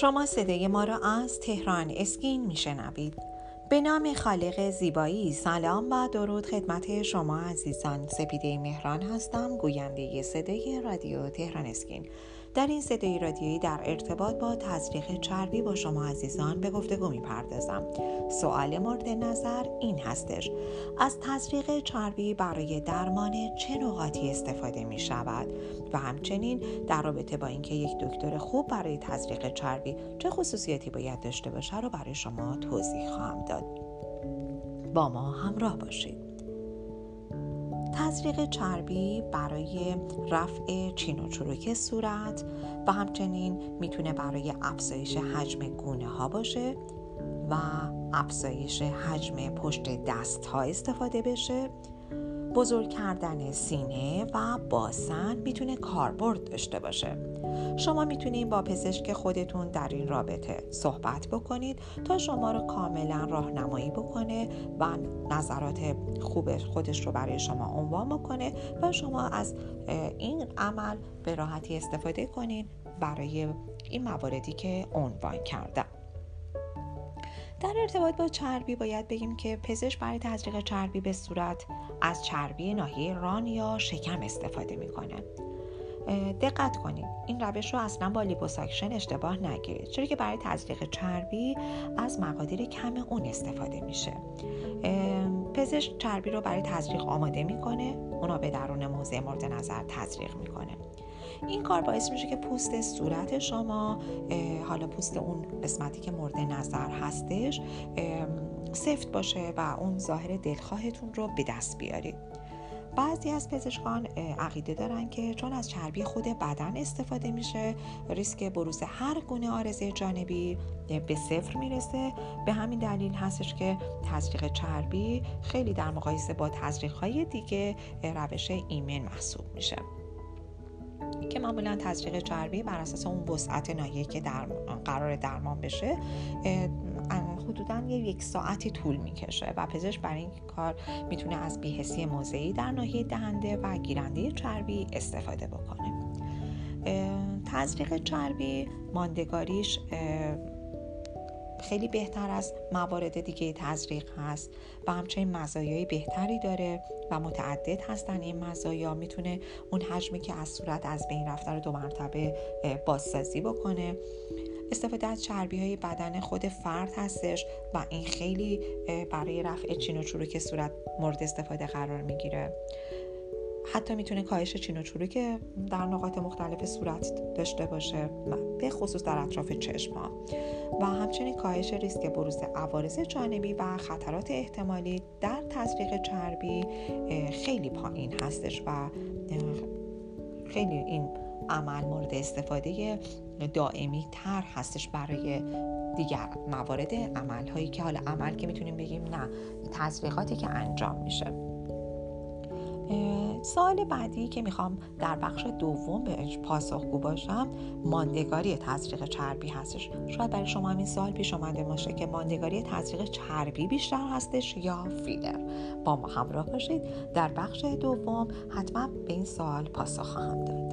شما صدای ما را از تهران اسکین میشنوید. به نام خالق زیبایی سلام و درود خدمت شما عزیزان. سپیده مهران هستم گوینده صدای رادیو تهران اسکین. در این صدای رادیویی در ارتباط با تزریق چربی با شما عزیزان به گفتگو می‌پردازم. سوال مورد نظر این هستش. از تزریق چربی برای درمان چه نقاطی استفاده می شود و همچنین در رابطه با اینکه یک دکتر خوب برای تزریق چربی چه خصوصیاتی باید داشته باشه رو برای شما توضیح خواهم داد. با ما همراه باشید. تزریق چربی برای رفع چین و چروک صورت و همچنین می‌تونه برای افزایش حجم گونه ها باشه و افزایش حجم پشت دست ها استفاده بشه. بزرگ کردن سینه و باسن می‌تونه کاربرد داشته باشه. شما می‌تونید با پزشک خودتون در این رابطه صحبت بکنید تا شما رو کاملا راهنمایی بکنه و نظرات خوب خودش رو برای شما عنوان بکنه و شما از این عمل به راحتی استفاده کنید برای این مواردی که عنوان کردم. در ارتباط با چربی باید بگیم که پزشک برای تزریق چربی به صورت از چربی ناحیه ران یا شکم استفاده می‌کنه. دقت کنید این روش رو اصلا با لیپوساکشن اشتباه نگیرید چرا که برای تزریق چربی از مقادیر کم اون استفاده میشه. پزشک چربی رو برای تزریق آماده می‌کنه اونو به درون موضع مورد نظر تزریق می‌کنه. این کار باعث میشه که پوست صورت شما حالا پوست اون قسمتی که مورد نظر هستش سفت باشه و اون ظاهر دلخواهتون رو به دست بیارید. بعضی از پزشکان عقیده دارن که چون از چربی خود بدن استفاده میشه ریسک بروز هر گونه آرزه جانبی به صفر می‌رسه. به همین دلیل هستش که تزریق چربی خیلی در مقایسه با تزریق های دیگه روش ایمن محسوب میشه. که معمولا تزریق چربی بر اساس اون وسعت ناحیه که در قرار درمان بشه یک ساعتی طول می‌کشه و پزشک برای این کار می‌تونه از بیهسی موضعی در ناحیه دهنده و گیرنده چربی استفاده بکنه. تزریق چربی ماندگاریش خیلی بهتر از موارد دیگه تزریق هست و همچنین مزایای بهتری داره و متعدد هستن این مزایا. می‌تونه اون حجمی که از صورت از بین رفته رو دو مرتبه بازسازی بکنه. استفاده از چربی های بدن خود فرد هستش و این خیلی برای رفع چین و چروک صورت مورد استفاده قرار می‌گیره. حتی می‌تونه کاهش چین و چروک در نقاط مختلف صورت داشته باشه به خصوص در اطراف چشم ها و همچنین کاهش ریسک بروز عوارض جانبی و خطرات احتمالی در تزریق چربی خیلی پایین هستش و خیلی این عمل مورد استفاده دائمی تر هستش برای دیگر موارد عمل هایی که حالا عمل که می‌تونیم بگیم نه تزریقاتی که انجام میشه. سال بعدی که می‌خوام در بخش دوم به پاسخگو باشم ماندگاری تزریق چربی هستش. شاید برای شما همین سال پیش آمده باشه که ماندگاری تزریق چربی بیشتر هستش یا فیلر. با ما همراه باشید. در بخش دوم حتما به این سال پاسخ خواهم داد.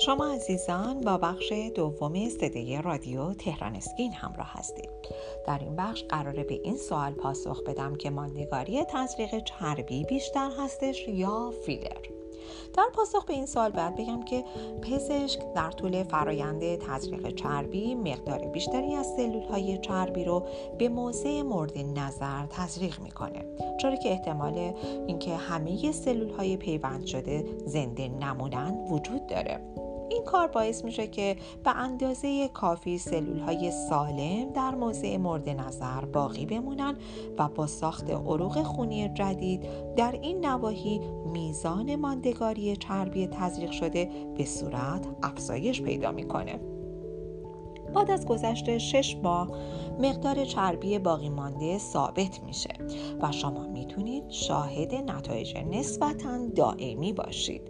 شما عزیزان با بخش دوم صدای رادیو تهران اسکین همراه هستید. در این بخش قراره به این سوال پاسخ بدم که ماندگاری تزریق چربی بیشتر هستش یا فیلر. در پاسخ به این سوال باید بگم که پزشک در طول فرایند تزریق چربی مقدار بیشتری از سلول های چربی رو به موضع مورد نظر تزریق می‌کنه چرا که احتمال اینکه همه سلول های پیوند شده زنده نمونن وجود داره. این کار باعث میشه که به اندازه کافی سلول های سالم در موضع مورد نظر باقی بمونن و با ساخت عروق خونی جدید در این نواحی میزان ماندگاری چربی تزریق شده به صورت افزایش پیدا می‌کنه. بعد از گذشت 6 ماه مقدار چربی باقی مانده ثابت میشه و شما می‌تونید شاهد نتایج نسبتا دائمی باشید.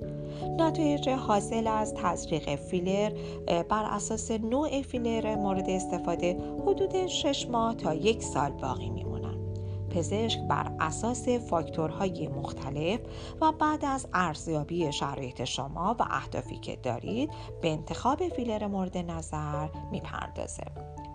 نتایج حاصل از تزریق فیلر بر اساس نوع فیلر مورد استفاده حدود 6 ماه تا یک سال باقی میمونه. پزشک بر اساس فاکتورهای مختلف و بعد از ارزیابی شرایط شما و اهدافی که دارید به انتخاب فیلر مورد نظر می‌پردازه.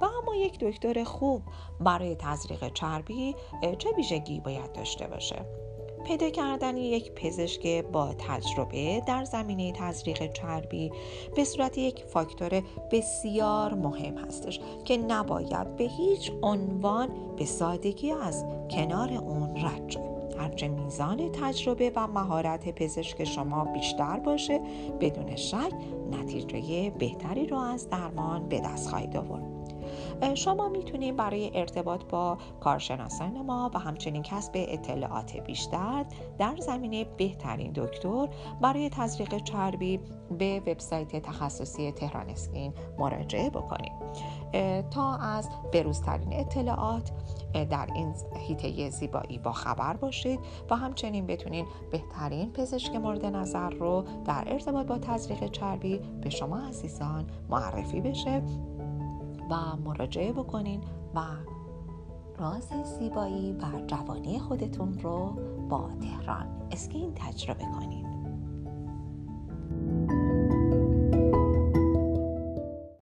و اما یک دکتر خوب برای تزریق چربی چه ویژگی باید داشته باشه؟ پیدا کردن یک پزشک با تجربه در زمینه تزریق چربی به صورت یک فاکتور بسیار مهم هستش که نباید به هیچ عنوان به سادگی از کنار اون رد شد. هرچه میزان تجربه و مهارت پزشک شما بیشتر باشه بدون شک نتیجه بهتری رو از درمان به دست خواهید آورد. شما می‌تونید برای ارتباط با کارشناسان ما و همچنین کسب اطلاعات بیشتر در زمینه بهترین دکتر برای تزریق چربی به وبسایت تخصصی تهران اسکین مراجعه بکنید. تا از بروزترین اطلاعات در این هیته زیبایی با خبر باشید و همچنین بتونید بهترین پزشک مورد نظر رو در ارتباط با تزریق چربی به شما عزیزان معرفی بشه. و مراجعه بکنین و راز زیبایی و جوانی خودتون رو با تهران اسکین تجربه کنید